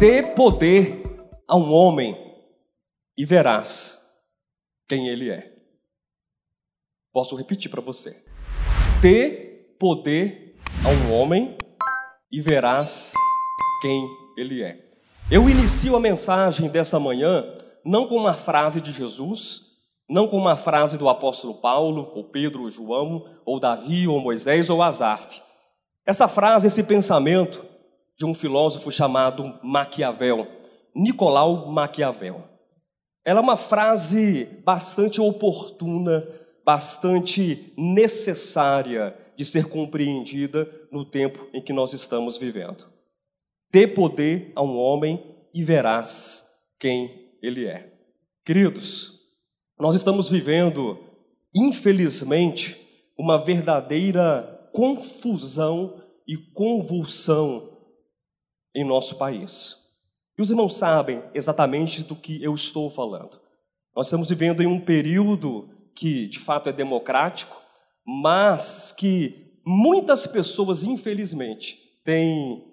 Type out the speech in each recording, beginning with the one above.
Dê poder a um homem e verás quem ele é. Posso repetir para você. Dê poder a um homem e verás quem ele é. Eu inicio a mensagem dessa manhã não com uma frase de Jesus, não com uma frase do apóstolo Paulo, ou Pedro, ou João, ou Davi, ou Moisés, ou Asaf. Essa frase, esse pensamento de um filósofo chamado Maquiavel, Nicolau Maquiavel. Ela é uma frase bastante oportuna, bastante necessária de ser compreendida no tempo em que nós estamos vivendo. Dê poder a um homem e verás quem ele é. Queridos, nós estamos vivendo, infelizmente, uma verdadeira confusão e convulsão em nosso país. E os irmãos sabem exatamente do que eu estou falando. Nós estamos vivendo em um período que de fato é democrático, mas que muitas pessoas, infelizmente, têm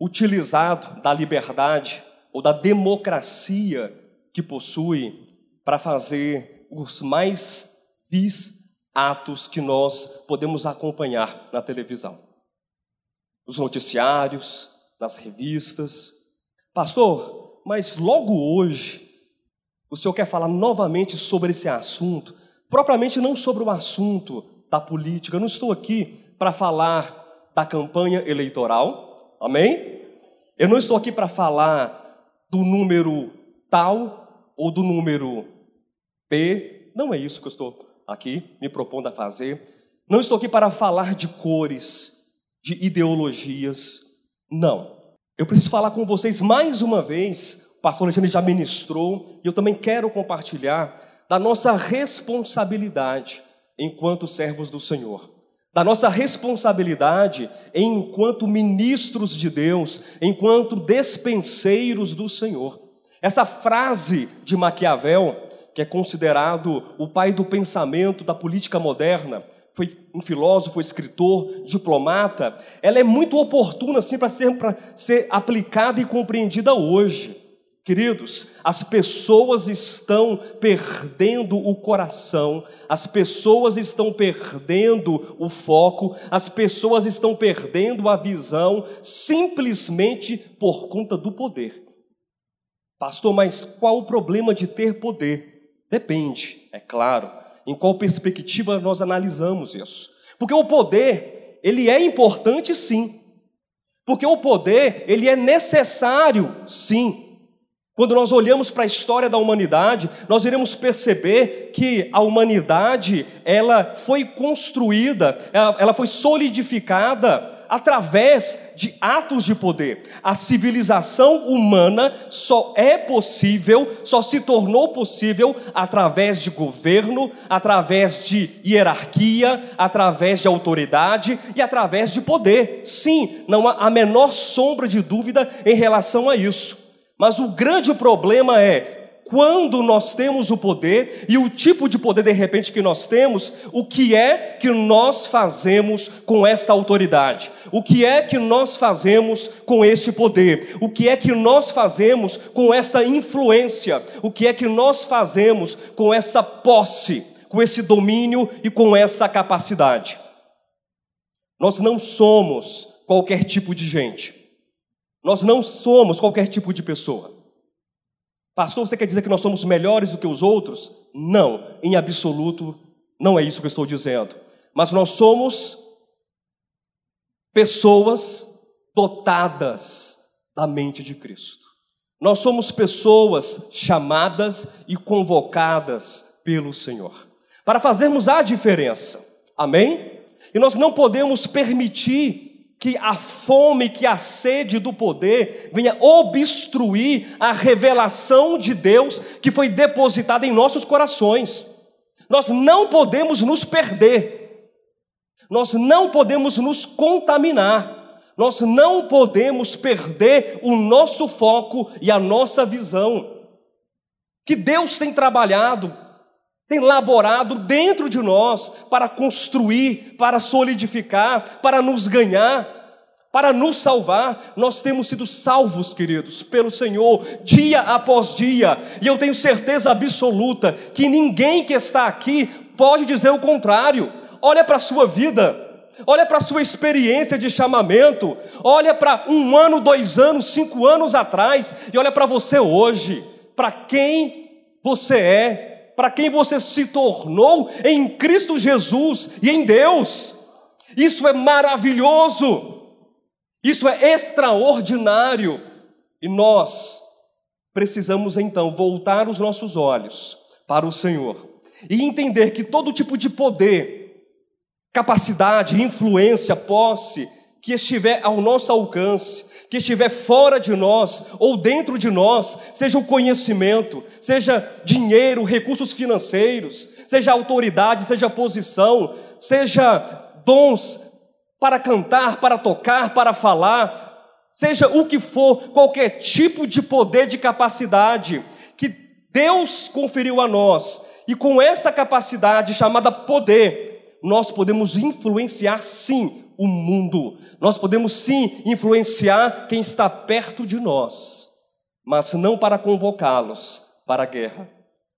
utilizado da liberdade ou da democracia que possui para fazer os mais vis atos que nós podemos acompanhar na televisão. Nos noticiários, nas revistas. Pastor, mas logo hoje, o senhor quer falar novamente sobre esse assunto, propriamente não sobre o assunto da política. Eu não estou aqui para falar da campanha eleitoral, amém? Eu não estou aqui para falar do número tal ou do número P. Não é isso que eu estou aqui me propondo a fazer. Não estou aqui para falar de cores, de ideologias. Não. Eu preciso falar com vocês mais uma vez. O pastor Alexandre já ministrou e eu também quero compartilhar da nossa responsabilidade enquanto servos do Senhor da nossa responsabilidade enquanto ministros de Deus, enquanto despenseiros do Senhor. Essa frase de Maquiavel, que é considerado o pai do pensamento da política moderna, foi um filósofo, escritor, diplomata, ela é muito oportuna assim para ser, ser aplicada e compreendida hoje. Queridos, as pessoas estão perdendo o coração, as pessoas estão perdendo o foco, as pessoas estão perdendo a visão simplesmente por conta do poder. Pastor, mas qual o problema de ter poder? Depende, é claro, em qual perspectiva nós analisamos isso. Porque o poder, ele é importante sim. Porque o poder, ele é necessário sim. Quando nós olhamos para a história da humanidade, nós iremos perceber que a humanidade, ela foi construída, ela foi solidificada através de atos de poder. A civilização humana só é possível, só se tornou possível através de governo, através de hierarquia, através de autoridade e através de poder. Sim, não há a menor sombra de dúvida em relação a isso. Mas o grande problema é quando nós temos o poder e o tipo de poder de repente que nós temos, o que é que nós fazemos com esta autoridade? O que é que nós fazemos com este poder? O que é que nós fazemos com esta influência? O que é que nós fazemos com essa posse, com esse domínio e com essa capacidade? Nós não somos qualquer tipo de gente. Nós não somos qualquer tipo de pessoa. Pastor, você quer dizer que nós somos melhores do que os outros? Não, em absoluto, não é isso que eu estou dizendo. Mas nós somos pessoas dotadas da mente de Cristo. Nós somos pessoas chamadas e convocadas pelo Senhor para fazermos a diferença. Amém? E nós não podemos permitir que a fome, que a sede do poder venha obstruir a revelação de Deus que foi depositada em nossos corações. Nós não podemos nos perder, nós não podemos nos contaminar, nós não podemos perder o nosso foco e a nossa visão. Que Deus tem trabalhado, tem laborado dentro de nós para construir, para solidificar, para nos ganhar. para nos salvar. Nós temos sido salvos, queridos, pelo Senhor, dia após dia, e eu tenho certeza absoluta que ninguém que está aqui pode dizer o contrário. Olha para a sua vida. Olha para a sua experiência de chamamento, olha para um ano, dois anos, cinco anos atrás, e olha para você hoje, para quem você é, para quem você se tornou em Cristo Jesus e em Deus. Isso é maravilhoso. Isso é extraordinário e nós precisamos então voltar os nossos olhos para o Senhor e entender que todo tipo de poder, capacidade, influência, posse que estiver ao nosso alcance, que estiver fora de nós ou dentro de nós, seja o conhecimento, seja dinheiro, recursos financeiros, seja autoridade, seja posição, seja dons, para cantar, para tocar, para falar, seja o que for, qualquer tipo de poder, de capacidade que Deus conferiu a nós, e com essa capacidade chamada poder, nós podemos influenciar sim o mundo, nós podemos sim influenciar quem está perto de nós, mas não para convocá-los para a guerra,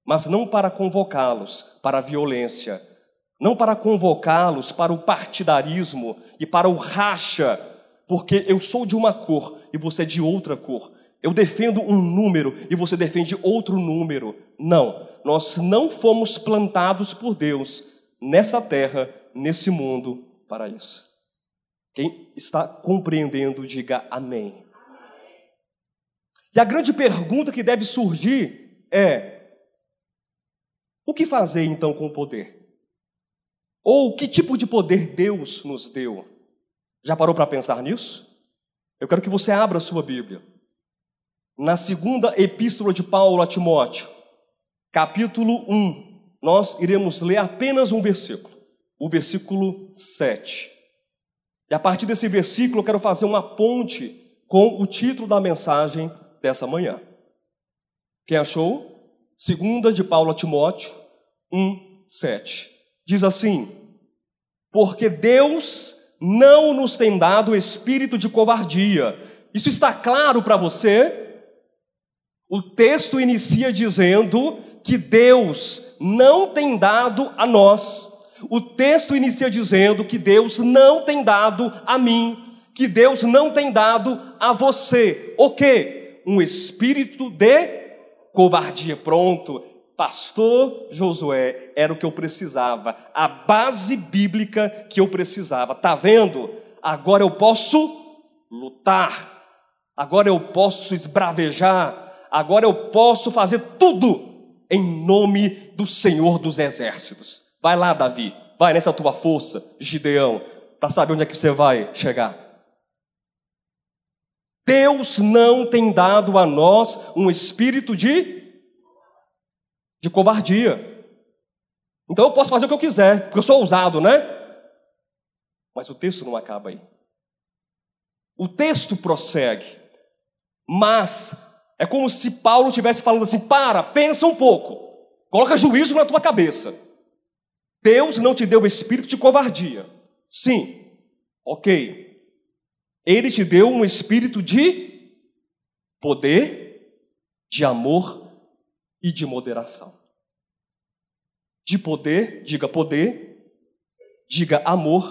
mas não para convocá-los para a violência, não para convocá-los para o partidarismo e para o racha, porque eu sou de uma cor e você é de outra cor. Eu defendo um número e você defende outro número. Não, nós não fomos plantados por Deus nessa terra, nesse mundo, para isso. Quem está compreendendo, diga amém. E a grande pergunta que deve surgir é: o que fazer então com o poder? Ou que tipo de poder Deus nos deu? Já parou para pensar nisso? Eu quero que você abra a sua Bíblia. Na segunda epístola de Paulo a Timóteo, capítulo 1, nós iremos ler apenas um versículo, o versículo 7. E a partir desse versículo eu quero fazer uma ponte com o título da mensagem dessa manhã. Quem achou? Segunda de Paulo a Timóteo 1, 7. Diz assim: Porque Deus não nos tem dado espírito de covardia. Isso está claro para você? O texto inicia dizendo que Deus não tem dado a nós. O texto inicia dizendo que Deus não tem dado a mim, que Deus não tem dado a você. O quê? Um espírito de covardia. Pronto, Pastor Josué era o que eu precisava, a base bíblica que eu precisava. Tá vendo? Agora eu posso lutar, agora eu posso esbravejar, agora eu posso fazer tudo em nome do Senhor dos Exércitos. Vai lá, Davi, vai nessa tua força, Gideão, para saber onde é que você vai chegar. Deus não tem dado a nós um espírito de de covardia. Então eu posso fazer o que eu quiser, porque eu sou ousado, né? Mas o texto não acaba aí. O texto prossegue. Mas é como se Paulo estivesse falando assim: para, pensa um pouco, coloca juízo na tua cabeça. Deus não te deu espírito de covardia. Sim, ok. Ele te deu um espírito de poder, de amor e de moderação. De poder, diga poder, diga amor,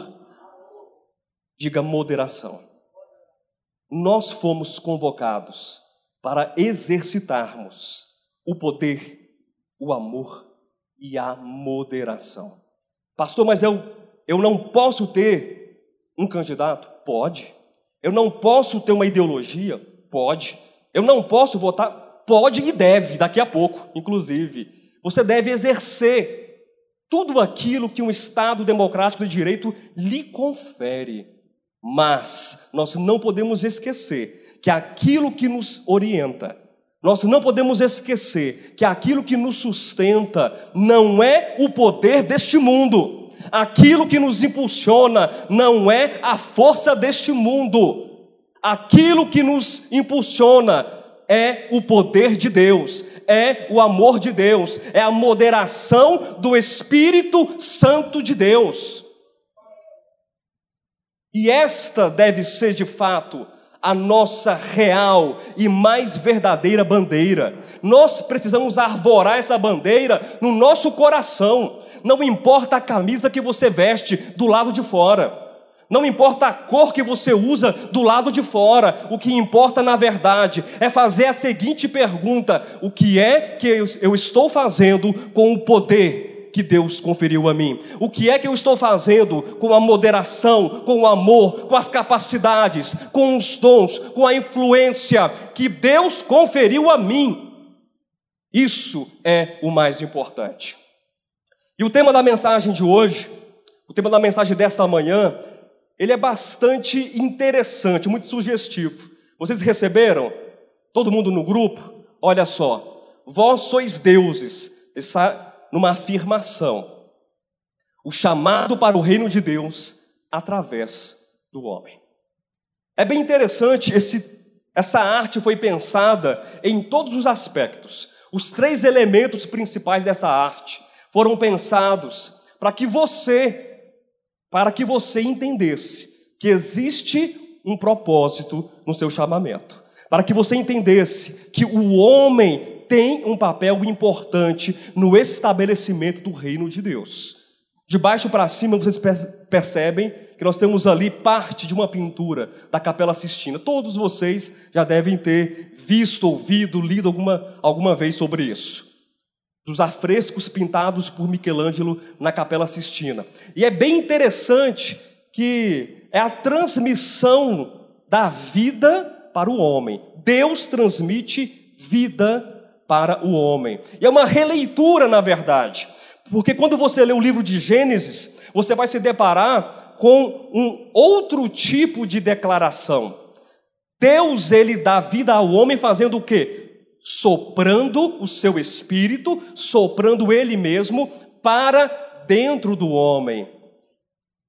diga moderação. Nós fomos convocados para exercitarmos o poder, o amor e a moderação. Pastor, mas eu, eu não posso ter um candidato? Pode. Eu não posso ter uma ideologia? Pode. Eu não posso votar? Pode e deve, daqui a pouco, inclusive. Você deve exercer tudo aquilo que um Estado democrático de direito lhe confere. Mas nós não podemos esquecer que aquilo que nos orienta, nós não podemos esquecer que aquilo que nos sustenta não é o poder deste mundo, aquilo que nos impulsiona não é a força deste mundo, aquilo que nos impulsiona é o poder de Deus, é o amor de Deus, é a moderação do Espírito Santo de Deus. E esta deve ser de fato a nossa real e mais verdadeira bandeira. Nós precisamos arvorar essa bandeira no nosso coração. Não importa a camisa que você veste do lado de fora. Não importa a cor que você usa do lado de fora, o que importa na verdade é fazer a seguinte pergunta: o que é que eu estou fazendo com o poder que Deus conferiu a mim? O que é que eu estou fazendo com a moderação, com o amor, com as capacidades, com os dons, com a influência que Deus conferiu a mim? Isso é o mais importante. E o tema da mensagem de hoje, o tema da mensagem desta manhã, ele é bastante interessante, muito sugestivo. Vocês receberam? Todo mundo no grupo? Olha só. Vós sois deuses. Numa afirmação. O chamado para o reino de Deus através do homem. É bem interessante, esse, essa arte foi pensada em todos os aspectos. Os três elementos principais dessa arte foram pensados para que você para que você entendesse que existe um propósito no seu chamamento, para que você entendesse que o homem tem um papel importante no estabelecimento do reino de Deus. De baixo para cima, vocês percebem que nós temos ali parte de uma pintura da Capela Sistina. Todos vocês já devem ter visto, ouvido, lido alguma, alguma vez sobre isso dos afrescos pintados por Michelangelo na Capela Sistina. E é bem interessante que é a transmissão da vida para o homem. Deus transmite vida para o homem. E é uma releitura, na verdade, porque quando você lê o livro de Gênesis, você vai se deparar com um outro tipo de declaração. Deus ele dá vida ao homem fazendo o quê? soprando o seu espírito, soprando ele mesmo para dentro do homem.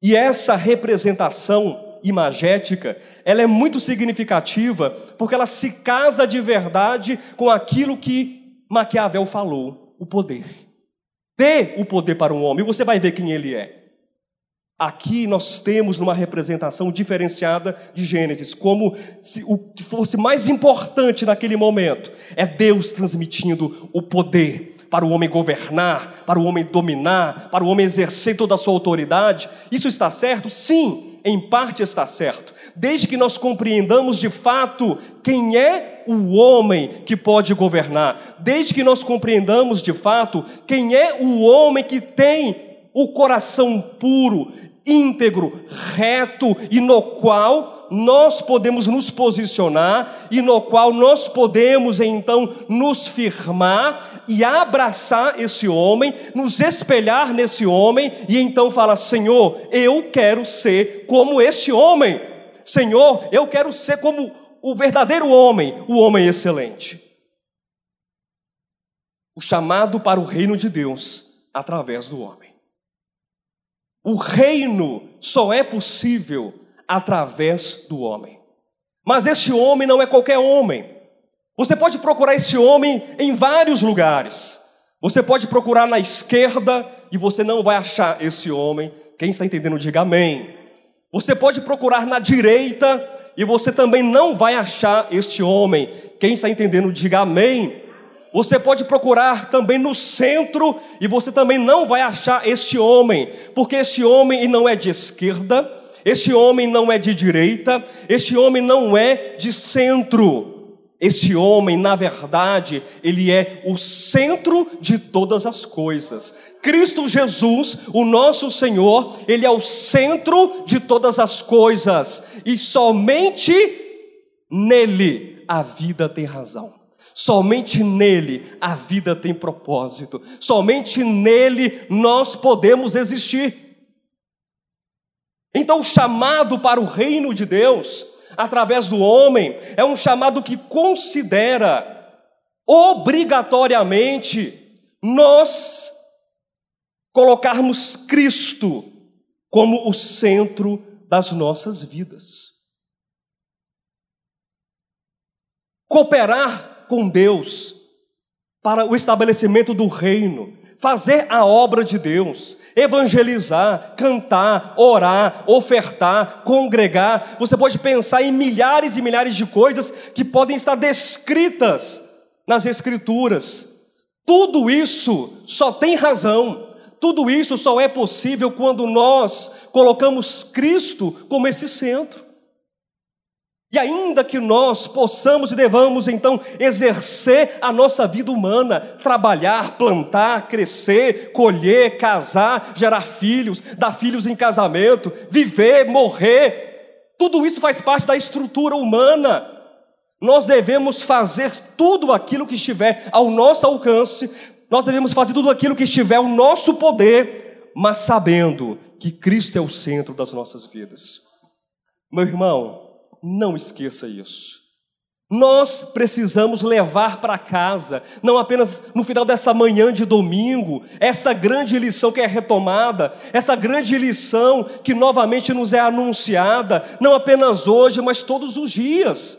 E essa representação imagética, ela é muito significativa, porque ela se casa de verdade com aquilo que Maquiavel falou, o poder. Dê o poder para um homem, você vai ver quem ele é. Aqui nós temos uma representação diferenciada de Gênesis, como se o que fosse mais importante naquele momento é Deus transmitindo o poder para o homem governar, para o homem dominar, para o homem exercer toda a sua autoridade. Isso está certo? Sim, em parte está certo. Desde que nós compreendamos de fato quem é o homem que pode governar, desde que nós compreendamos de fato quem é o homem que tem o coração puro, íntegro, reto e no qual nós podemos nos posicionar e no qual nós podemos então nos firmar e abraçar esse homem, nos espelhar nesse homem e então falar: Senhor, eu quero ser como este homem. Senhor, eu quero ser como o verdadeiro homem, o homem excelente. O chamado para o reino de Deus através do homem. O reino só é possível através do homem. Mas este homem não é qualquer homem. Você pode procurar esse homem em vários lugares. Você pode procurar na esquerda e você não vai achar esse homem. Quem está entendendo, diga amém. Você pode procurar na direita e você também não vai achar este homem. Quem está entendendo, diga amém. Você pode procurar também no centro e você também não vai achar este homem, porque este homem não é de esquerda, este homem não é de direita, este homem não é de centro. Este homem, na verdade, ele é o centro de todas as coisas. Cristo Jesus, o nosso Senhor, ele é o centro de todas as coisas, e somente nele a vida tem razão. Somente nele a vida tem propósito, somente nele nós podemos existir. Então, o chamado para o reino de Deus, através do homem, é um chamado que considera obrigatoriamente nós colocarmos Cristo como o centro das nossas vidas. Cooperar com Deus para o estabelecimento do reino, fazer a obra de Deus, evangelizar, cantar, orar, ofertar, congregar. Você pode pensar em milhares e milhares de coisas que podem estar descritas nas Escrituras. Tudo isso só tem razão, tudo isso só é possível quando nós colocamos Cristo como esse centro. E ainda que nós possamos e devamos então exercer a nossa vida humana, trabalhar, plantar, crescer, colher, casar, gerar filhos, dar filhos em casamento, viver, morrer, tudo isso faz parte da estrutura humana. Nós devemos fazer tudo aquilo que estiver ao nosso alcance, nós devemos fazer tudo aquilo que estiver ao nosso poder, mas sabendo que Cristo é o centro das nossas vidas. Meu irmão, não esqueça isso. Nós precisamos levar para casa, não apenas no final dessa manhã de domingo, essa grande lição que é retomada, essa grande lição que novamente nos é anunciada, não apenas hoje, mas todos os dias.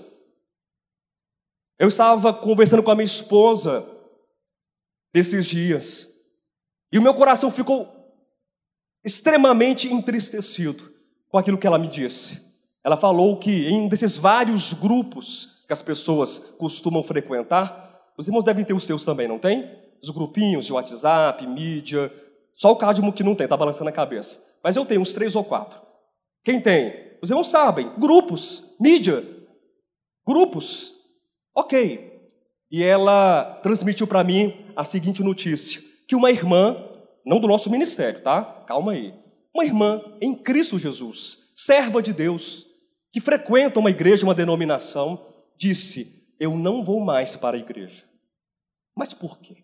Eu estava conversando com a minha esposa esses dias, e o meu coração ficou extremamente entristecido com aquilo que ela me disse. Ela falou que em desses vários grupos que as pessoas costumam frequentar, os irmãos devem ter os seus também, não tem? Os grupinhos de WhatsApp, mídia. Só o Cádimo que não tem, está balançando a cabeça. Mas eu tenho uns três ou quatro. Quem tem? Os irmãos sabem. Grupos, mídia. Grupos. Ok. E ela transmitiu para mim a seguinte notícia: que uma irmã, não do nosso ministério, tá? Calma aí. Uma irmã em Cristo Jesus, serva de Deus, que frequenta uma igreja, uma denominação, disse: Eu não vou mais para a igreja. Mas por quê?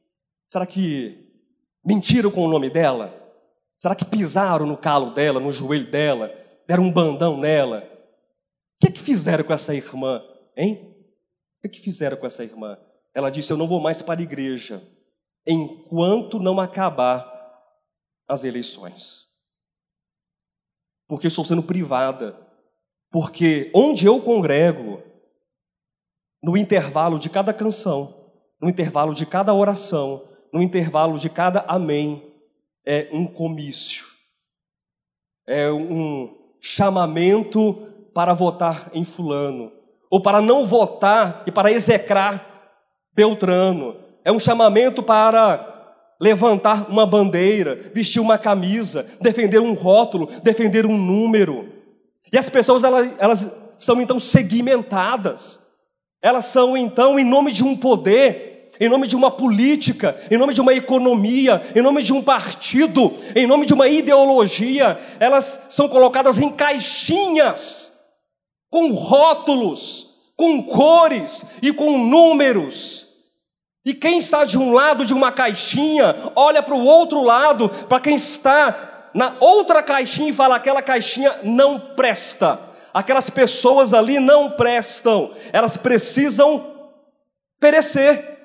Será que mentiram com o nome dela? Será que pisaram no calo dela, no joelho dela, deram um bandão nela? O que é que fizeram com essa irmã, hein? O que é que fizeram com essa irmã? Ela disse: Eu não vou mais para a igreja enquanto não acabar as eleições. Porque estou sendo privada porque onde eu congrego, no intervalo de cada canção, no intervalo de cada oração, no intervalo de cada amém, é um comício, é um chamamento para votar em Fulano, ou para não votar e para execrar Beltrano, é um chamamento para levantar uma bandeira, vestir uma camisa, defender um rótulo, defender um número. E as pessoas elas, elas são então segmentadas. Elas são então em nome de um poder, em nome de uma política, em nome de uma economia, em nome de um partido, em nome de uma ideologia, elas são colocadas em caixinhas, com rótulos, com cores e com números. E quem está de um lado de uma caixinha, olha para o outro lado, para quem está na outra caixinha e fala: aquela caixinha não presta, aquelas pessoas ali não prestam, elas precisam perecer.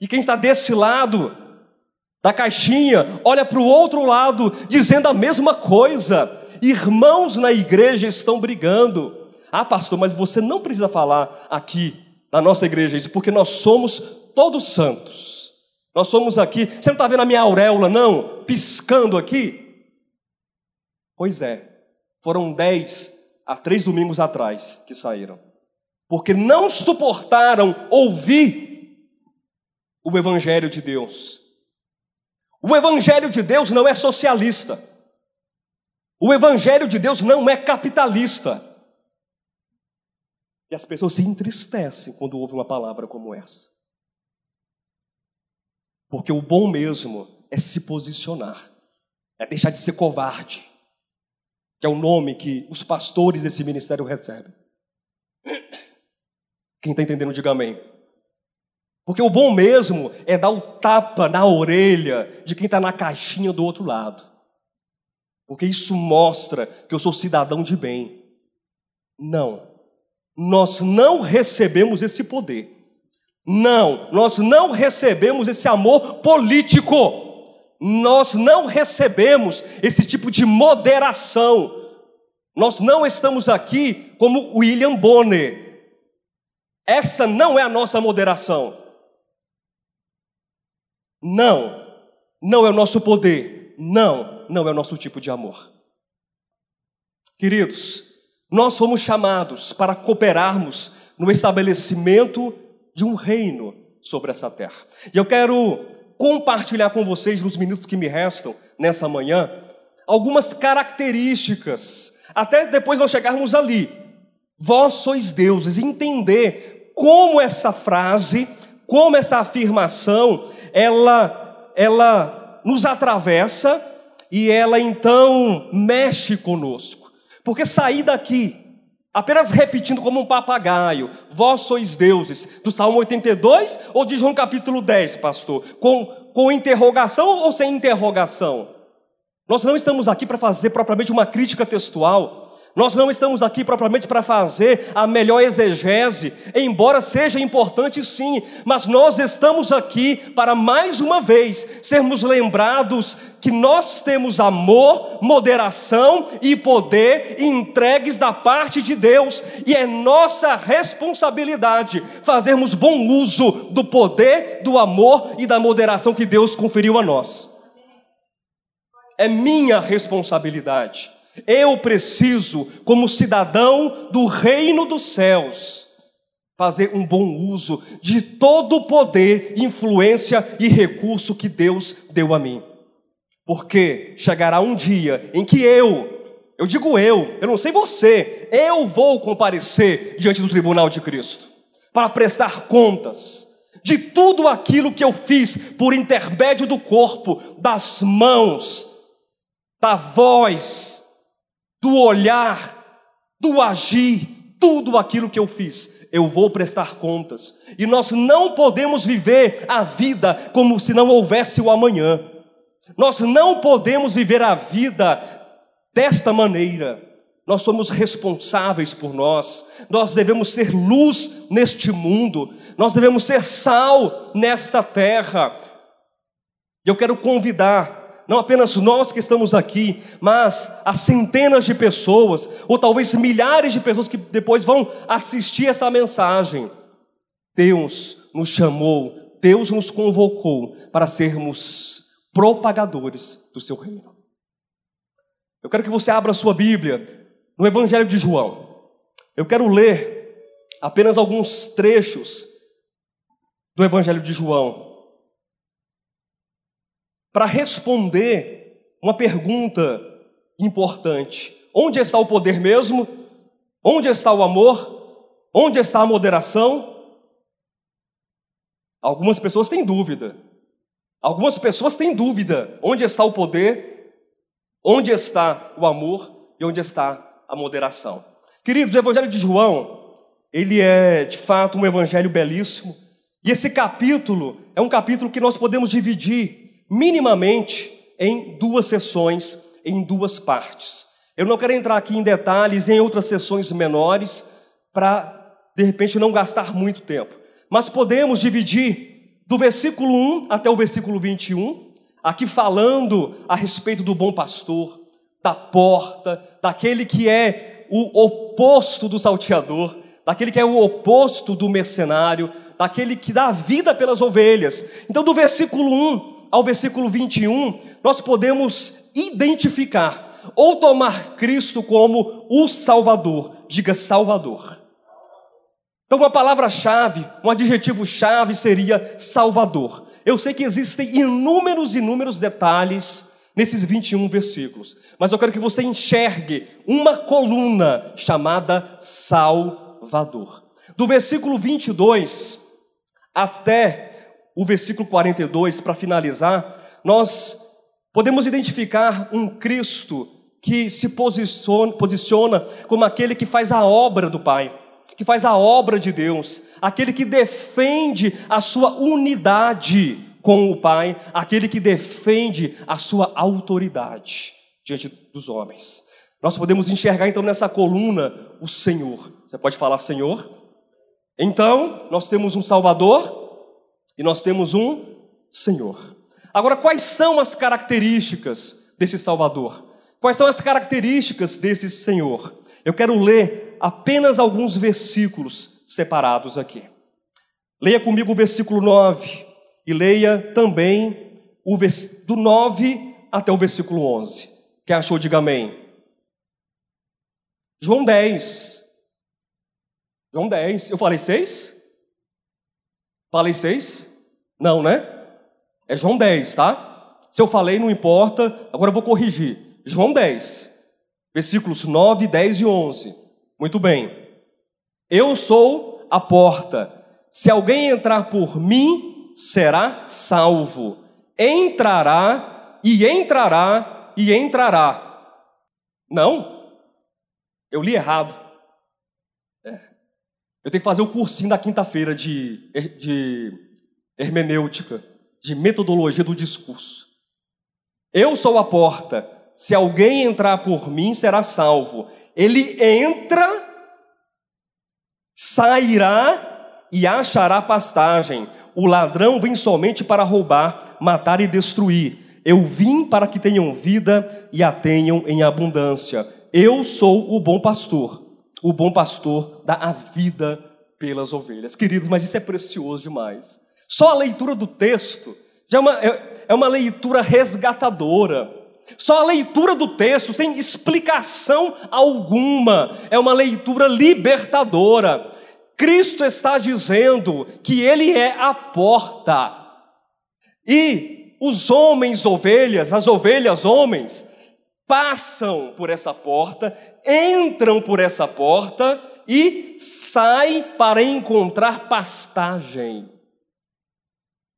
E quem está desse lado da caixinha olha para o outro lado dizendo a mesma coisa. Irmãos na igreja estão brigando. Ah, pastor, mas você não precisa falar aqui na nossa igreja isso, porque nós somos todos santos. Nós somos aqui. Você não está vendo a minha auréola, não? Piscando aqui? Pois é, foram dez há três domingos atrás que saíram, porque não suportaram ouvir o Evangelho de Deus. O Evangelho de Deus não é socialista, o Evangelho de Deus não é capitalista. E as pessoas se entristecem quando ouvem uma palavra como essa. Porque o bom mesmo é se posicionar, é deixar de ser covarde, que é o nome que os pastores desse ministério recebem. Quem está entendendo, diga amém. Porque o bom mesmo é dar o tapa na orelha de quem está na caixinha do outro lado. Porque isso mostra que eu sou cidadão de bem. Não, nós não recebemos esse poder. Não, nós não recebemos esse amor político nós não recebemos esse tipo de moderação. Nós não estamos aqui como William Bonner. Essa não é a nossa moderação. Não. não é o nosso poder, não, não é o nosso tipo de amor. Queridos, nós fomos chamados para cooperarmos no estabelecimento de um reino sobre essa terra. E eu quero compartilhar com vocês, nos minutos que me restam nessa manhã, algumas características, até depois nós chegarmos ali. Vós sois deuses, entender como essa frase, como essa afirmação, ela, ela nos atravessa e ela então mexe conosco. Porque sair daqui, apenas repetindo como um papagaio, vós sois deuses, do Salmo 82 ou de João capítulo 10, pastor? Com, com interrogação ou sem interrogação? Nós não estamos aqui para fazer propriamente uma crítica textual, nós não estamos aqui propriamente para fazer a melhor exegese, embora seja importante sim, mas nós estamos aqui para mais uma vez sermos lembrados que nós temos amor, moderação e poder entregues da parte de Deus, e é nossa responsabilidade fazermos bom uso do poder, do amor e da moderação que Deus conferiu a nós. É minha responsabilidade. Eu preciso, como cidadão do reino dos céus, fazer um bom uso de todo o poder, influência e recurso que Deus deu a mim. Porque chegará um dia em que eu, eu digo eu, eu não sei você, eu vou comparecer diante do tribunal de Cristo para prestar contas de tudo aquilo que eu fiz por intermédio do corpo, das mãos, da voz, do olhar, do agir, tudo aquilo que eu fiz, eu vou prestar contas. E nós não podemos viver a vida como se não houvesse o amanhã. Nós não podemos viver a vida desta maneira. Nós somos responsáveis por nós, nós devemos ser luz neste mundo, nós devemos ser sal nesta terra. E eu quero convidar não apenas nós que estamos aqui, mas as centenas de pessoas, ou talvez milhares de pessoas que depois vão assistir essa mensagem. Deus nos chamou, Deus nos convocou para sermos propagadores do seu reino. Eu quero que você abra sua Bíblia no Evangelho de João. Eu quero ler apenas alguns trechos do Evangelho de João para responder uma pergunta importante: onde está o poder mesmo? Onde está o amor? Onde está a moderação? Algumas pessoas têm dúvida. Algumas pessoas têm dúvida: onde está o poder? Onde está o amor? E onde está a moderação? Queridos, o Evangelho de João, ele é de fato um evangelho belíssimo. E esse capítulo é um capítulo que nós podemos dividir minimamente em duas sessões, em duas partes. Eu não quero entrar aqui em detalhes em outras sessões menores para de repente não gastar muito tempo. Mas podemos dividir do versículo 1 até o versículo 21, aqui falando a respeito do bom pastor, da porta, daquele que é o oposto do salteador, daquele que é o oposto do mercenário, daquele que dá vida pelas ovelhas. Então, do versículo 1 ao versículo 21, nós podemos identificar ou tomar Cristo como o Salvador. Diga Salvador. Então, uma palavra-chave, um adjetivo-chave seria Salvador. Eu sei que existem inúmeros, inúmeros detalhes nesses 21 versículos, mas eu quero que você enxergue uma coluna chamada Salvador. Do versículo 22 até o versículo 42, para finalizar, nós podemos identificar um Cristo que se posiciona, posiciona como aquele que faz a obra do Pai, que faz a obra de Deus, aquele que defende a sua unidade com o Pai, aquele que defende a sua autoridade diante dos homens. Nós podemos enxergar então nessa coluna o Senhor. Você pode falar Senhor? Então, nós temos um Salvador, e nós temos um Senhor. Agora, quais são as características desse Salvador? Quais são as características desse Senhor? Eu quero ler apenas alguns versículos separados aqui. Leia comigo o versículo 9 e leia também do 9 até o versículo 11. Quem achou, diga amém. João 10. João 10. Eu falei 6? Falei 6? Não, né? É João 10, tá? Se eu falei, não importa. Agora eu vou corrigir. João 10, versículos 9, 10 e 11. Muito bem. Eu sou a porta. Se alguém entrar por mim, será salvo. Entrará e entrará e entrará. Não, eu li errado. Eu tenho que fazer o cursinho da quinta-feira de, de hermenêutica, de metodologia do discurso. Eu sou a porta. Se alguém entrar por mim, será salvo. Ele entra, sairá e achará pastagem. O ladrão vem somente para roubar, matar e destruir. Eu vim para que tenham vida e a tenham em abundância. Eu sou o bom pastor. O bom pastor dá a vida pelas ovelhas. Queridos, mas isso é precioso demais. Só a leitura do texto já é uma, é, é uma leitura resgatadora. Só a leitura do texto, sem explicação alguma, é uma leitura libertadora. Cristo está dizendo que Ele é a porta. E os homens ovelhas, as ovelhas homens, passam por essa porta, entram por essa porta e saem para encontrar pastagem.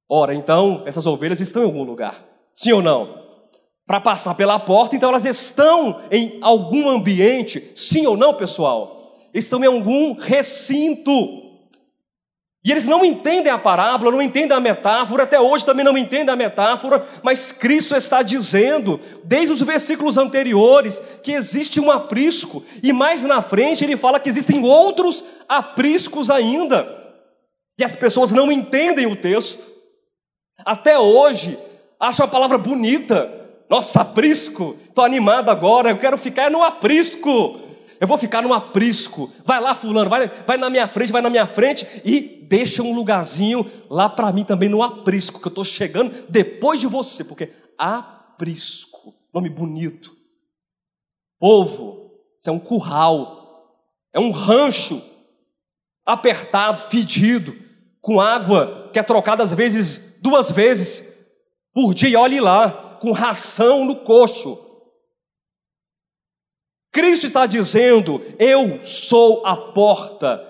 Ora, então, essas ovelhas estão em algum lugar, sim ou não? Para passar pela porta, então elas estão em algum ambiente, sim ou não, pessoal? Estão em algum recinto. E eles não entendem a parábola, não entendem a metáfora, até hoje também não entendem a metáfora, mas Cristo está dizendo, desde os versículos anteriores, que existe um aprisco, e mais na frente ele fala que existem outros apriscos ainda, e as pessoas não entendem o texto. Até hoje, acham a palavra bonita, nossa, aprisco, estou animado agora, eu quero ficar no aprisco. Eu vou ficar no aprisco. Vai lá, fulano, vai, vai na minha frente, vai na minha frente e deixa um lugarzinho lá para mim também no aprisco, que eu estou chegando depois de você, porque aprisco, nome bonito. Povo, isso é um curral, é um rancho apertado, fedido, com água que é trocada às vezes duas vezes por dia. Olhe lá, com ração no coxo Cristo está dizendo: Eu sou a porta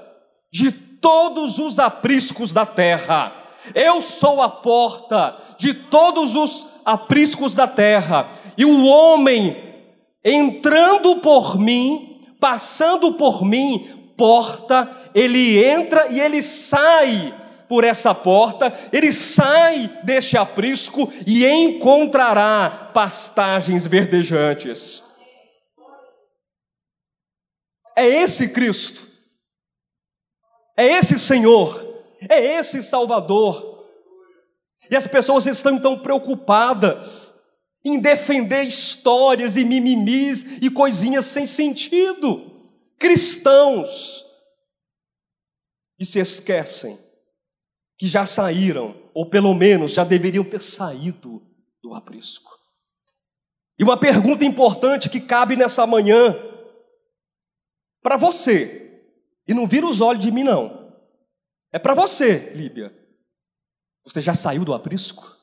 de todos os apriscos da terra. Eu sou a porta de todos os apriscos da terra. E o homem entrando por mim, passando por mim, porta, ele entra e ele sai por essa porta, ele sai deste aprisco e encontrará pastagens verdejantes. É esse Cristo, é esse Senhor, é esse Salvador. E as pessoas estão então preocupadas em defender histórias e mimimis e coisinhas sem sentido. Cristãos. E se esquecem que já saíram, ou pelo menos já deveriam ter saído do aprisco. E uma pergunta importante que cabe nessa manhã para você. E não vira os olhos de mim, não. É para você, Líbia. Você já saiu do aprisco?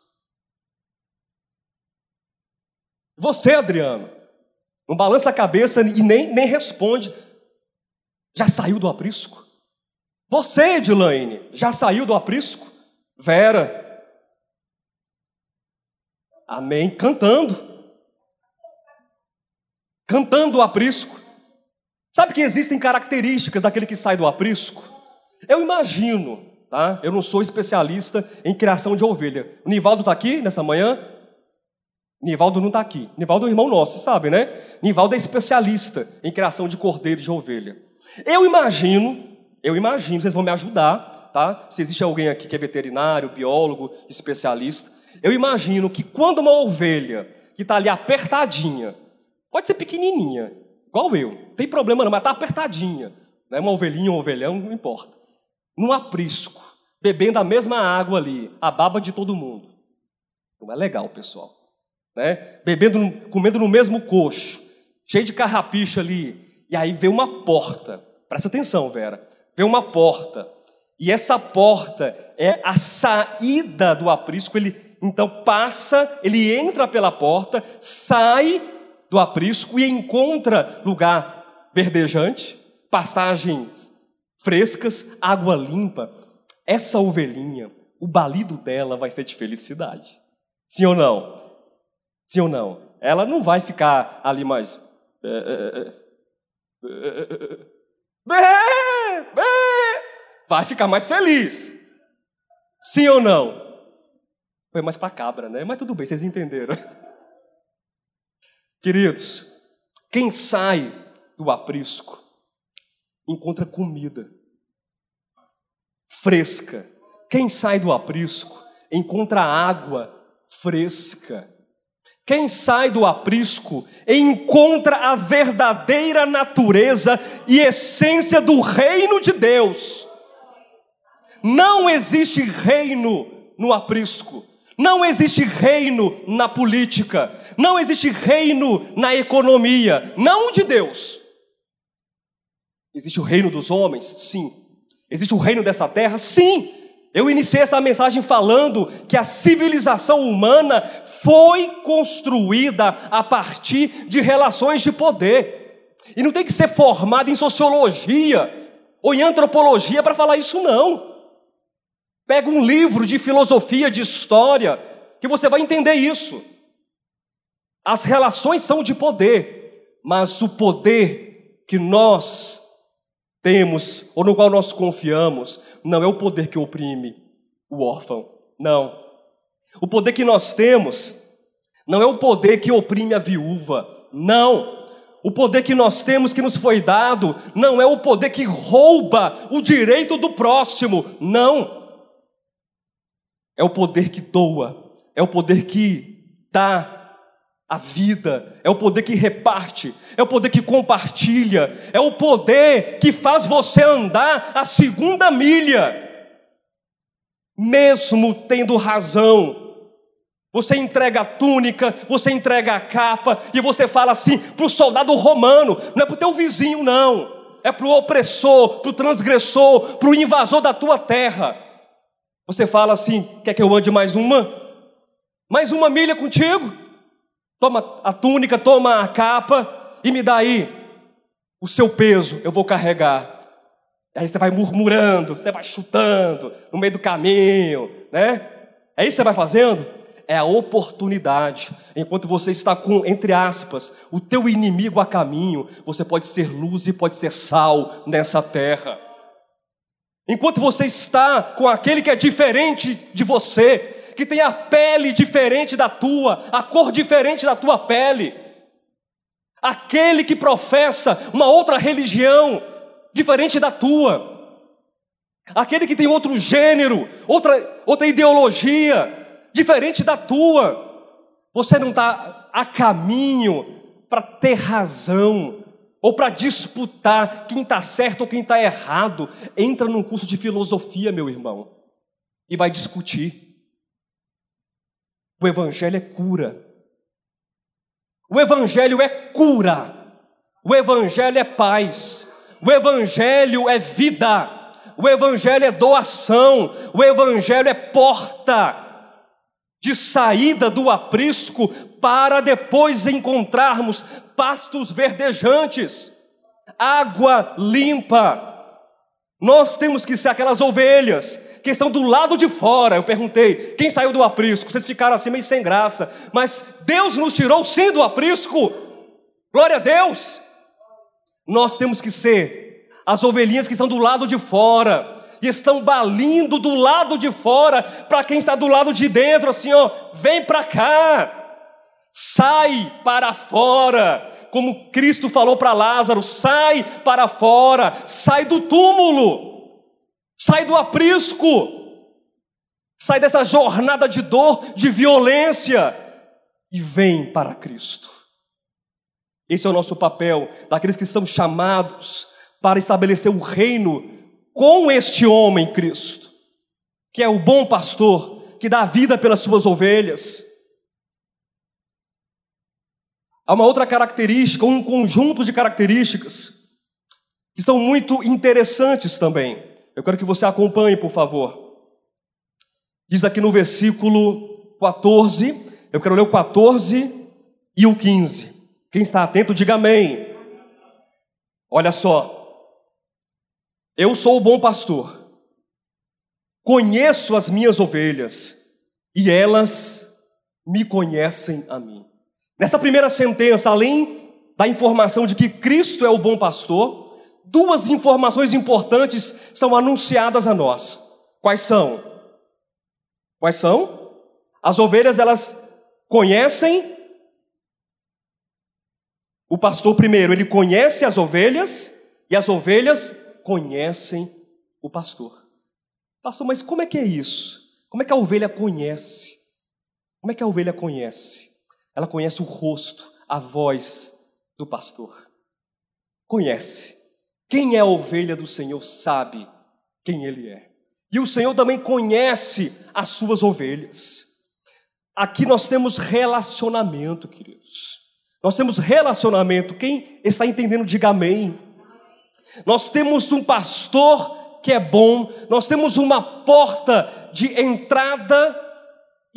Você, Adriano, não balança a cabeça e nem, nem responde. Já saiu do aprisco? Você, Edilaine, já saiu do aprisco? Vera. Amém. Cantando. Cantando o aprisco. Sabe que existem características daquele que sai do aprisco? Eu imagino, tá? Eu não sou especialista em criação de ovelha. O Nivaldo está aqui nessa manhã? Nivaldo não está aqui. Nivaldo é um irmão nosso, sabe, né? Nivaldo é especialista em criação de cordeiro de ovelha. Eu imagino, eu imagino, vocês vão me ajudar, tá? Se existe alguém aqui que é veterinário, biólogo, especialista, eu imagino que quando uma ovelha que está ali apertadinha, pode ser pequenininha, igual eu, tem problema não, mas está apertadinha. Não é uma ovelhinha, um ovelhão, não importa. Num aprisco, bebendo a mesma água ali, a baba de todo mundo. Não é legal, pessoal. Né? Bebendo, comendo no mesmo coxo, cheio de carrapicho ali. E aí vê uma porta. Presta atenção, Vera. Vê uma porta. E essa porta é a saída do aprisco. Ele então passa, ele entra pela porta, sai do aprisco e encontra lugar verdejante, pastagens frescas, água limpa. Essa ovelhinha, o balido dela vai ser de felicidade. Sim ou não? Sim ou não? Ela não vai ficar ali mais. Vai ficar mais feliz. Sim ou não? Foi mais para cabra, né? Mas tudo bem, vocês entenderam. Queridos, quem sai do aprisco encontra comida fresca. Quem sai do aprisco encontra água fresca. Quem sai do aprisco encontra a verdadeira natureza e essência do reino de Deus. Não existe reino no aprisco. Não existe reino na política, não existe reino na economia, não de Deus. Existe o reino dos homens? Sim. Existe o reino dessa terra? Sim. Eu iniciei essa mensagem falando que a civilização humana foi construída a partir de relações de poder. E não tem que ser formada em sociologia ou em antropologia para falar isso, não. Pega um livro de filosofia, de história, que você vai entender isso. As relações são de poder, mas o poder que nós temos, ou no qual nós confiamos, não é o poder que oprime o órfão, não. O poder que nós temos não é o poder que oprime a viúva, não. O poder que nós temos, que nos foi dado, não é o poder que rouba o direito do próximo, não é o poder que doa, é o poder que dá a vida, é o poder que reparte, é o poder que compartilha, é o poder que faz você andar a segunda milha, mesmo tendo razão. Você entrega a túnica, você entrega a capa, e você fala assim para o soldado romano: não é para o teu vizinho, não, é para o opressor, para o transgressor, para o invasor da tua terra. Você fala assim: quer que eu ande mais uma? Mais uma milha contigo? Toma a túnica, toma a capa e me dá aí o seu peso, eu vou carregar. Aí você vai murmurando, você vai chutando no meio do caminho, né? É isso que você vai fazendo? É a oportunidade. Enquanto você está com, entre aspas, o teu inimigo a caminho, você pode ser luz e pode ser sal nessa terra. Enquanto você está com aquele que é diferente de você, que tem a pele diferente da tua, a cor diferente da tua pele, aquele que professa uma outra religião diferente da tua, aquele que tem outro gênero, outra, outra ideologia diferente da tua, você não está a caminho para ter razão, ou para disputar quem está certo ou quem está errado, entra num curso de filosofia, meu irmão, e vai discutir. O Evangelho é cura. O Evangelho é cura. O Evangelho é paz. O Evangelho é vida. O Evangelho é doação. O Evangelho é porta de saída do aprisco para depois encontrarmos pastos verdejantes, água limpa. Nós temos que ser aquelas ovelhas que estão do lado de fora. Eu perguntei, quem saiu do aprisco? Vocês ficaram assim meio sem graça. Mas Deus nos tirou sim do aprisco. Glória a Deus. Nós temos que ser as ovelhinhas que estão do lado de fora e estão balindo do lado de fora para quem está do lado de dentro, assim, ó, vem para cá. Sai para fora, como Cristo falou para Lázaro: sai para fora, sai do túmulo, sai do aprisco, sai dessa jornada de dor, de violência e vem para Cristo. Esse é o nosso papel, daqueles que são chamados para estabelecer o reino com este homem, Cristo, que é o bom pastor, que dá vida pelas suas ovelhas Há uma outra característica, um conjunto de características que são muito interessantes também. Eu quero que você acompanhe, por favor. Diz aqui no versículo 14, eu quero ler o 14 e o 15. Quem está atento, diga amém. Olha só. Eu sou o bom pastor. Conheço as minhas ovelhas e elas me conhecem a mim. Nessa primeira sentença, além da informação de que Cristo é o bom pastor, duas informações importantes são anunciadas a nós. Quais são? Quais são? As ovelhas elas conhecem o pastor primeiro, ele conhece as ovelhas e as ovelhas conhecem o pastor. Pastor, mas como é que é isso? Como é que a ovelha conhece? Como é que a ovelha conhece? Ela conhece o rosto, a voz do pastor. Conhece. Quem é a ovelha do Senhor sabe quem ele é. E o Senhor também conhece as suas ovelhas. Aqui nós temos relacionamento, queridos. Nós temos relacionamento. Quem está entendendo, diga amém. Nós temos um pastor que é bom, nós temos uma porta de entrada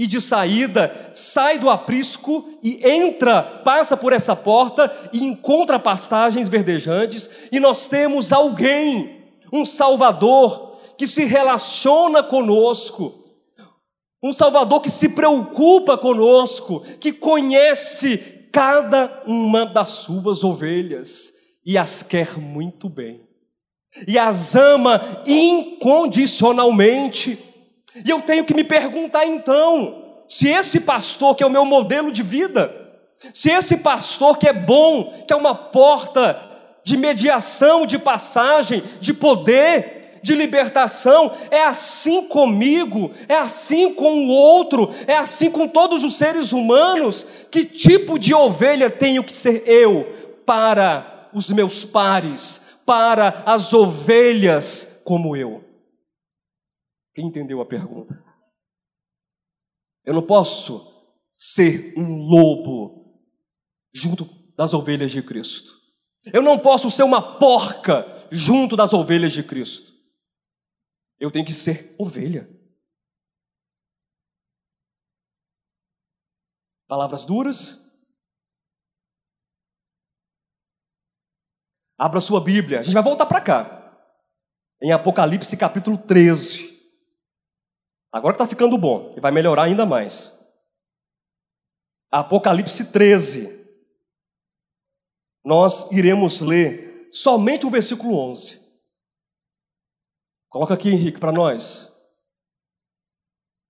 e de saída, sai do aprisco e entra, passa por essa porta e encontra pastagens verdejantes, e nós temos alguém, um Salvador, que se relaciona conosco, um Salvador que se preocupa conosco, que conhece cada uma das suas ovelhas e as quer muito bem, e as ama incondicionalmente. E eu tenho que me perguntar então, se esse pastor que é o meu modelo de vida, se esse pastor que é bom, que é uma porta de mediação, de passagem, de poder, de libertação, é assim comigo, é assim com o outro, é assim com todos os seres humanos. Que tipo de ovelha tenho que ser eu para os meus pares, para as ovelhas como eu? Quem entendeu a pergunta? Eu não posso ser um lobo junto das ovelhas de Cristo. Eu não posso ser uma porca junto das ovelhas de Cristo. Eu tenho que ser ovelha. Palavras duras. Abra sua Bíblia. A gente vai voltar para cá. Em Apocalipse capítulo 13. Agora está ficando bom e vai melhorar ainda mais. Apocalipse 13. Nós iremos ler somente o versículo 11. Coloca aqui, Henrique, para nós.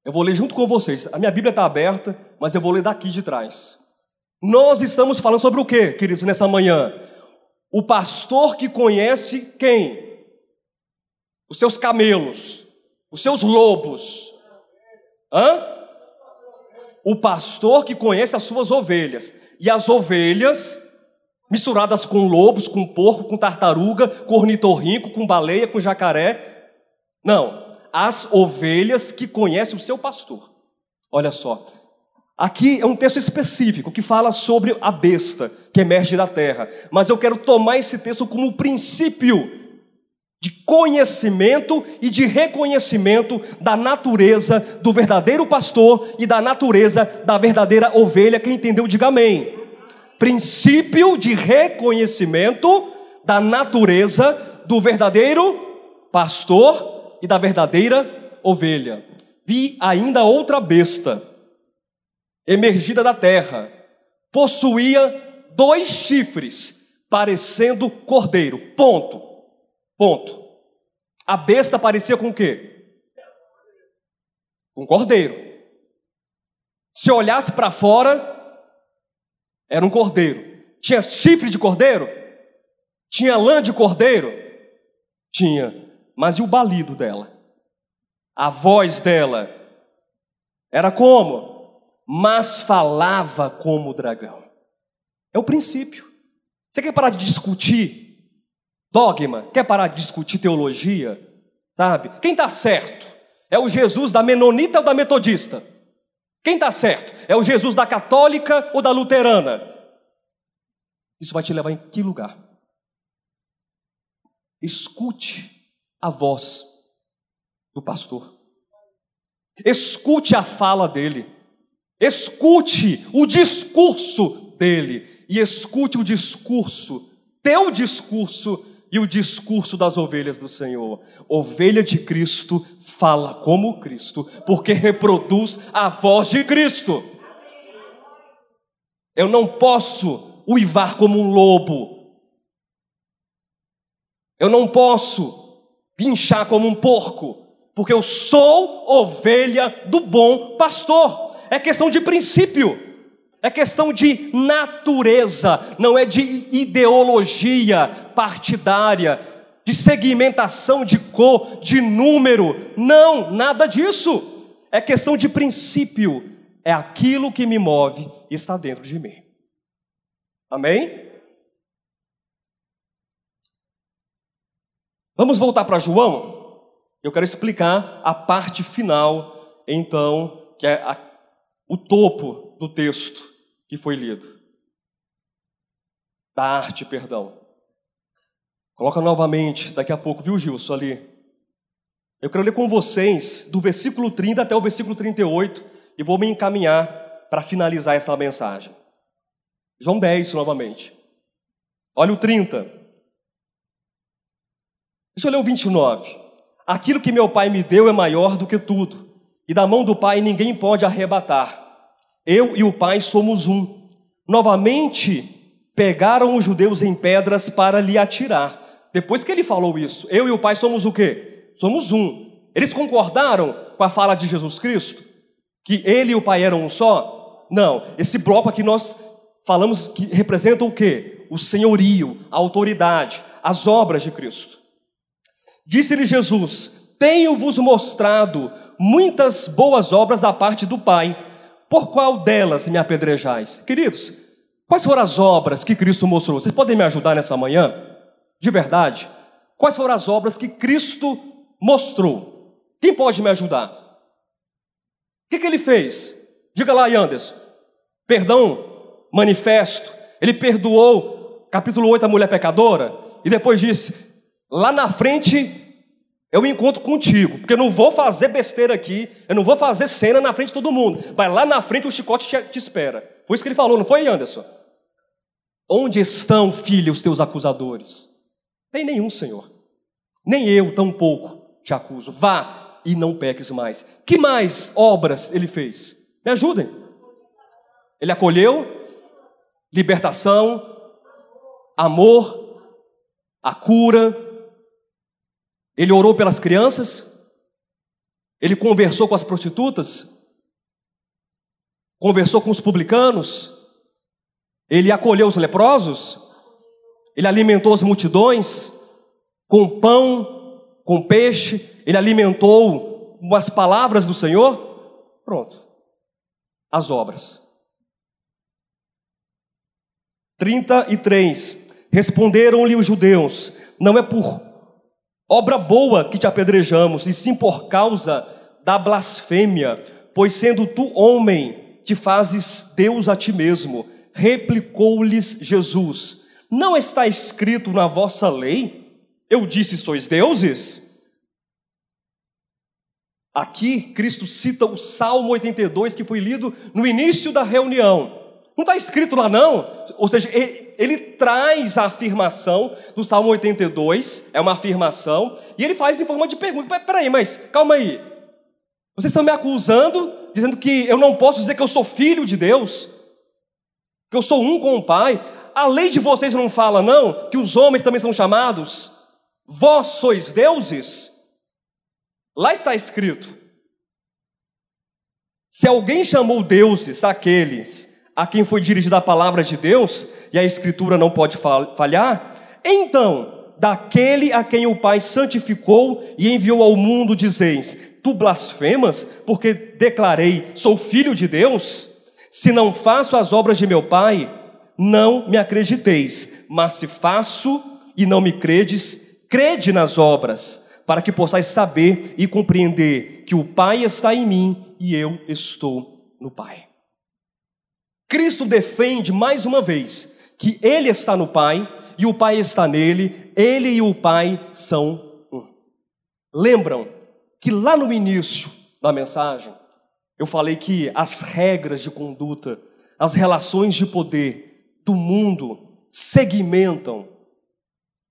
Eu vou ler junto com vocês. A minha Bíblia está aberta, mas eu vou ler daqui de trás. Nós estamos falando sobre o que, queridos, nessa manhã? O pastor que conhece quem? Os seus camelos, os seus lobos. Hã? O pastor que conhece as suas ovelhas. E as ovelhas misturadas com lobos, com porco, com tartaruga, com ornitorrinco, com baleia, com jacaré, não, as ovelhas que conhecem o seu pastor. Olha só. Aqui é um texto específico que fala sobre a besta que emerge da terra, mas eu quero tomar esse texto como princípio de conhecimento e de reconhecimento da natureza do verdadeiro pastor e da natureza da verdadeira ovelha. Quem entendeu, diga amém. Princípio de reconhecimento da natureza do verdadeiro pastor e da verdadeira ovelha. Vi ainda outra besta, emergida da terra, possuía dois chifres, parecendo cordeiro. Ponto. Ponto. A besta parecia com o quê? Um cordeiro. Se olhasse para fora, era um cordeiro. Tinha chifre de cordeiro? Tinha lã de cordeiro? Tinha. Mas e o balido dela? A voz dela era como? Mas falava como o dragão. É o princípio. Você quer parar de discutir dogma? Quer parar de discutir teologia? Sabe? Quem está certo? É o Jesus da menonita ou da metodista? Quem está certo? É o Jesus da católica ou da luterana? Isso vai te levar em que lugar? Escute a voz do pastor. Escute a fala dele. Escute o discurso dele. E escute o discurso, teu discurso e o discurso das ovelhas do Senhor. Ovelha de Cristo fala como Cristo, porque reproduz a voz de Cristo. Eu não posso uivar como um lobo. Eu não posso pinchar como um porco, porque eu sou ovelha do bom pastor. É questão de princípio. É questão de natureza, não é de ideologia partidária, de segmentação de cor, de número. Não, nada disso. É questão de princípio. É aquilo que me move e está dentro de mim. Amém? Vamos voltar para João? Eu quero explicar a parte final, então, que é a, o topo do texto que foi lido. Da arte, perdão. Coloca novamente, daqui a pouco, viu, Gilson, ali. Eu quero ler com vocês do versículo 30 até o versículo 38 e vou me encaminhar para finalizar essa mensagem. João 10, novamente. Olha o 30. Deixa eu ler o 29. Aquilo que meu pai me deu é maior do que tudo, e da mão do pai ninguém pode arrebatar. Eu e o Pai somos um. Novamente pegaram os judeus em pedras para lhe atirar. Depois que ele falou isso, eu e o Pai somos o quê? Somos um. Eles concordaram com a fala de Jesus Cristo? Que ele e o Pai eram um só? Não. Esse bloco aqui nós falamos que representa o quê? O senhorio, a autoridade, as obras de Cristo. Disse-lhe Jesus: Tenho-vos mostrado muitas boas obras da parte do Pai por qual delas me apedrejais? Queridos, quais foram as obras que Cristo mostrou? Vocês podem me ajudar nessa manhã? De verdade? Quais foram as obras que Cristo mostrou? Quem pode me ajudar? O que, que ele fez? Diga lá, Anderson. Perdão, manifesto. Ele perdoou, capítulo 8, a mulher pecadora. E depois disse: lá na frente eu encontro contigo, porque eu não vou fazer besteira aqui, eu não vou fazer cena na frente de todo mundo. Vai lá na frente, o chicote te, te espera. Foi isso que ele falou, não foi, Anderson? Onde estão, filha, os teus acusadores? Tem nenhum, Senhor. Nem eu, tampouco, te acuso. Vá e não peques mais. Que mais obras ele fez? Me ajudem. Ele acolheu libertação, amor, a cura, ele orou pelas crianças, ele conversou com as prostitutas, conversou com os publicanos, ele acolheu os leprosos, ele alimentou as multidões com pão, com peixe, ele alimentou as palavras do Senhor. Pronto. As obras. 33. Responderam-lhe os judeus: Não é por obra boa que te apedrejamos, e sim por causa da blasfêmia, pois sendo tu homem, te fazes Deus a ti mesmo. Replicou-lhes Jesus: Não está escrito na vossa lei? Eu disse: sois deuses? Aqui, Cristo cita o Salmo 82 que foi lido no início da reunião. Não está escrito lá, não. Ou seja, ele, ele, traz a afirmação do Salmo 82, é uma afirmação, e ele faz em forma de pergunta. Peraí, mas calma aí. Vocês estão me acusando, dizendo que eu não posso dizer que eu sou filho de Deus, que eu sou um com o Pai. A lei de vocês não fala, não, que os homens também são chamados. Vós sois deuses? Lá está escrito. Se alguém chamou deuses aqueles a quem foi dirigida a palavra de Deus, e a Escritura não pode falhar, então, daquele a quem o Pai santificou e enviou ao mundo, dizeis: Tu blasfemas, porque declarei, sou filho de Deus? Se não faço as obras de meu Pai, não me acrediteis, mas se faço e não me credes, crede nas obras, para que possais saber e compreender que o Pai está em mim e eu estou no Pai. Cristo defende mais uma vez que ele está no Pai e o Pai está nele, ele e o Pai são um. Lembram que lá no início da mensagem eu falei que as regras de conduta, as relações de poder do mundo segmentam,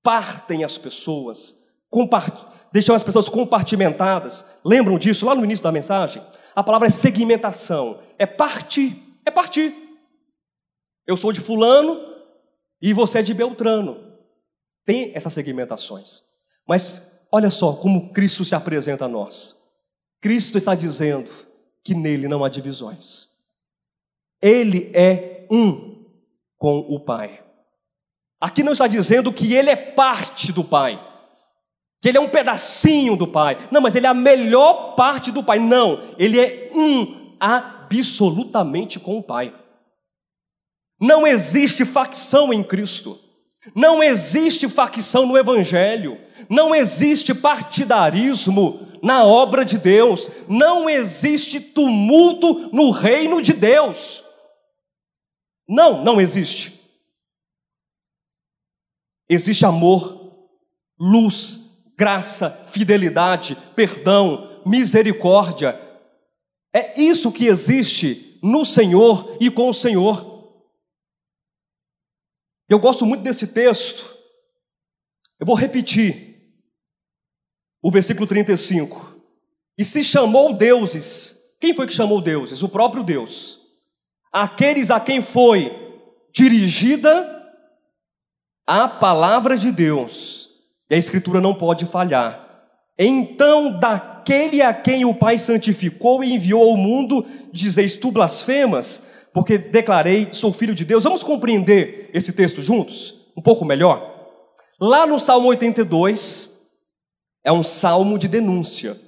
partem as pessoas, deixam as pessoas compartimentadas. Lembram disso lá no início da mensagem? A palavra é segmentação, é partir, é partir. Eu sou de fulano e você é de Beltrano. Tem essas segmentações. Mas olha só como Cristo se apresenta a nós. Cristo está dizendo que nele não há divisões. Ele é um com o Pai. Aqui não está dizendo que ele é parte do Pai, que ele é um pedacinho do Pai. Não, mas ele é a melhor parte do Pai. Não, ele é um absolutamente com o Pai. Não existe facção em Cristo. Não existe facção no Evangelho. Não existe partidarismo na obra de Deus. Não existe tumulto no reino de Deus. Não, não existe. Existe amor, luz, graça, fidelidade, perdão, misericórdia. É isso que existe no Senhor e com o Senhor. Eu gosto muito desse texto. Eu vou repetir o versículo 35. E se chamou deuses. Quem foi que chamou deuses? O próprio Deus. Aqueles a quem foi dirigida a palavra de Deus, e a Escritura não pode falhar. Então, daquele a quem o Pai santificou e enviou ao mundo, dizeis tu blasfemas, porque declarei, sou filho de Deus. Vamos compreender esse texto juntos? Um pouco melhor? Lá no Salmo 82, é um salmo de denúncia.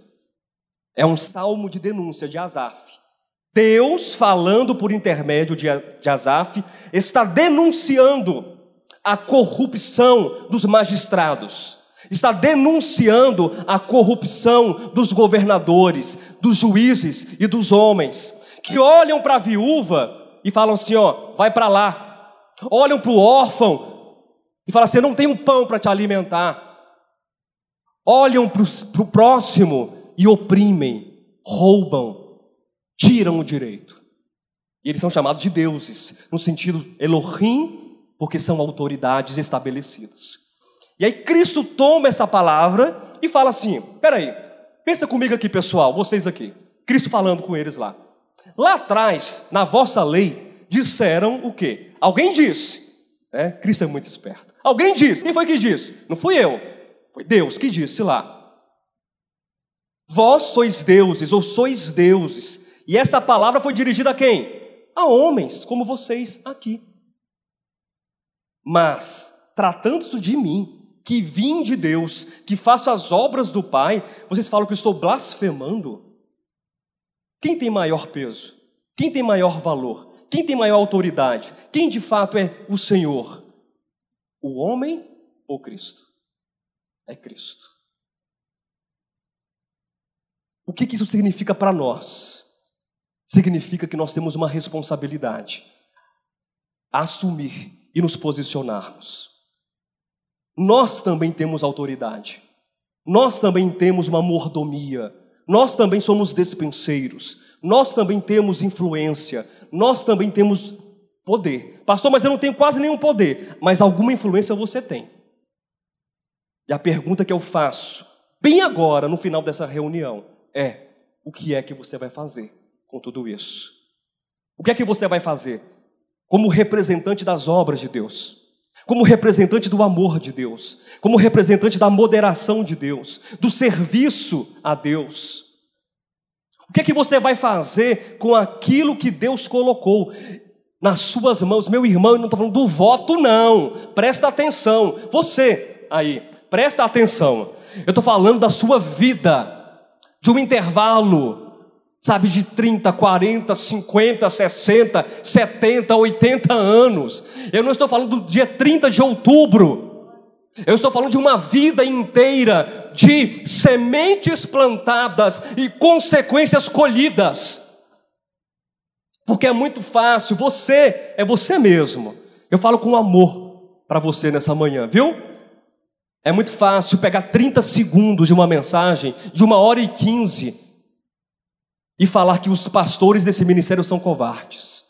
É um salmo de denúncia de Asaf. Deus, falando por intermédio de Asaf, está denunciando a corrupção dos magistrados, está denunciando a corrupção dos governadores, dos juízes e dos homens, que olham para a viúva e falam assim: ó, vai para lá. Olham para o órfão e falam assim: não tem um pão para te alimentar. Olham para o próximo e oprimem, roubam, tiram o direito. E eles são chamados de deuses, no sentido Elohim porque são autoridades estabelecidas. E aí Cristo toma essa palavra e fala assim: peraí, pensa comigo aqui, pessoal, vocês aqui. Cristo falando com eles lá. Lá atrás, na vossa lei, disseram o quê? Alguém disse. É, Cristo é muito esperto. Alguém disse. Quem foi que disse? Não fui eu. Foi Deus que disse lá. Vós sois deuses, ou sois deuses. E essa palavra foi dirigida a quem? A homens, como vocês aqui. Mas, tratando-se de mim, que vim de Deus, que faço as obras do Pai, vocês falam que eu estou blasfemando? Quem tem maior peso? Quem tem maior valor? Quem tem maior autoridade? Quem de fato é o Senhor? O homem ou Cristo? É Cristo. O que, isso significa para nós? Significa que nós temos uma responsabilidade a assumir e nos posicionarmos. Nós também temos autoridade, nós também temos uma mordomia, nós também somos despenseiros, nós também temos influência, nós também temos poder. Pastor, mas eu não tenho quase nenhum poder, mas alguma influência você tem. E a pergunta que eu faço, bem agora, no final dessa reunião, é: o que é que você vai fazer com tudo isso? O que é que você vai fazer como representante das obras de Deus, como representante do amor de Deus, como representante da moderação de Deus, do serviço a Deus. O que é que você vai fazer com aquilo que Deus colocou nas suas mãos? Meu irmão, eu não estou falando do voto, não. Presta atenção. Você aí, presta atenção. Eu estou falando da sua vida, de um intervalo sabe, de 30, 40, 50, 60, 70, 80 anos. Eu não estou falando do dia 30 de outubro. Eu estou falando de uma vida inteira de sementes plantadas e consequências colhidas. Porque é muito fácil, você é você mesmo. Eu falo com amor para você nessa manhã, viu? É muito fácil pegar 30 segundos de uma mensagem, de uma hora e quinze, e falar que os pastores desse ministério são covardes.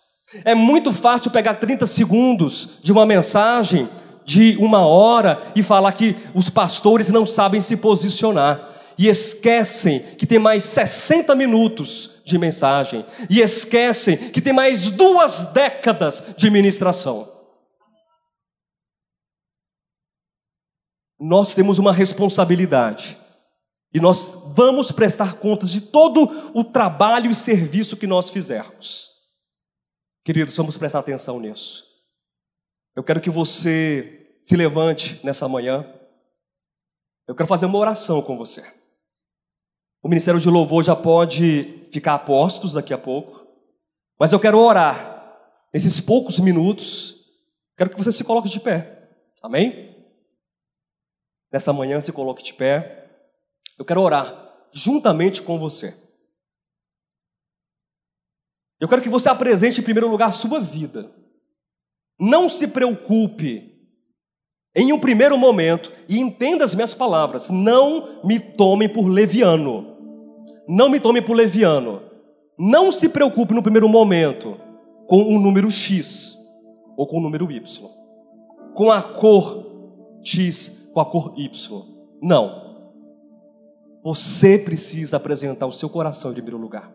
É muito fácil pegar 30 segundos de uma mensagem de uma hora e falar que os pastores não sabem se posicionar. E esquecem que tem mais 60 minutos de mensagem. E esquecem que tem mais duas décadas de ministração. Nós temos uma responsabilidade. E nós vamos prestar contas de todo o trabalho e serviço que nós fizermos. Queridos, vamos prestar atenção nisso. Eu quero que você se levante nessa manhã. Eu quero fazer uma oração com você. O Ministério de Louvor já pode ficar a postos daqui a pouco, mas eu quero orar nesses poucos minutos. Quero que você se coloque de pé. Amém? Nessa manhã se coloque de pé. Eu quero orar juntamente com você. Eu quero que você apresente em primeiro lugar a sua vida. Não se preocupe em um primeiro momento e entenda as minhas palavras. Não me tomem por leviano. Não me tomem por leviano. Não se preocupe no primeiro momento com o número X ou com o número Y. Com a cor X, com a cor Y. Não. Você precisa apresentar o seu coração em primeiro lugar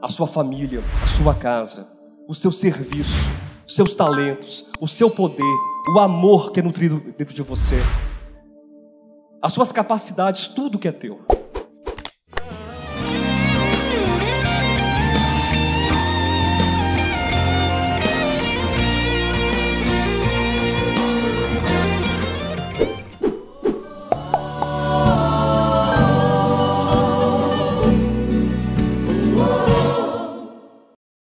a sua família, a sua casa, o seu serviço, os seus talentos, o seu poder, o amor que é nutrido dentro de você, as suas capacidades, tudo que é teu.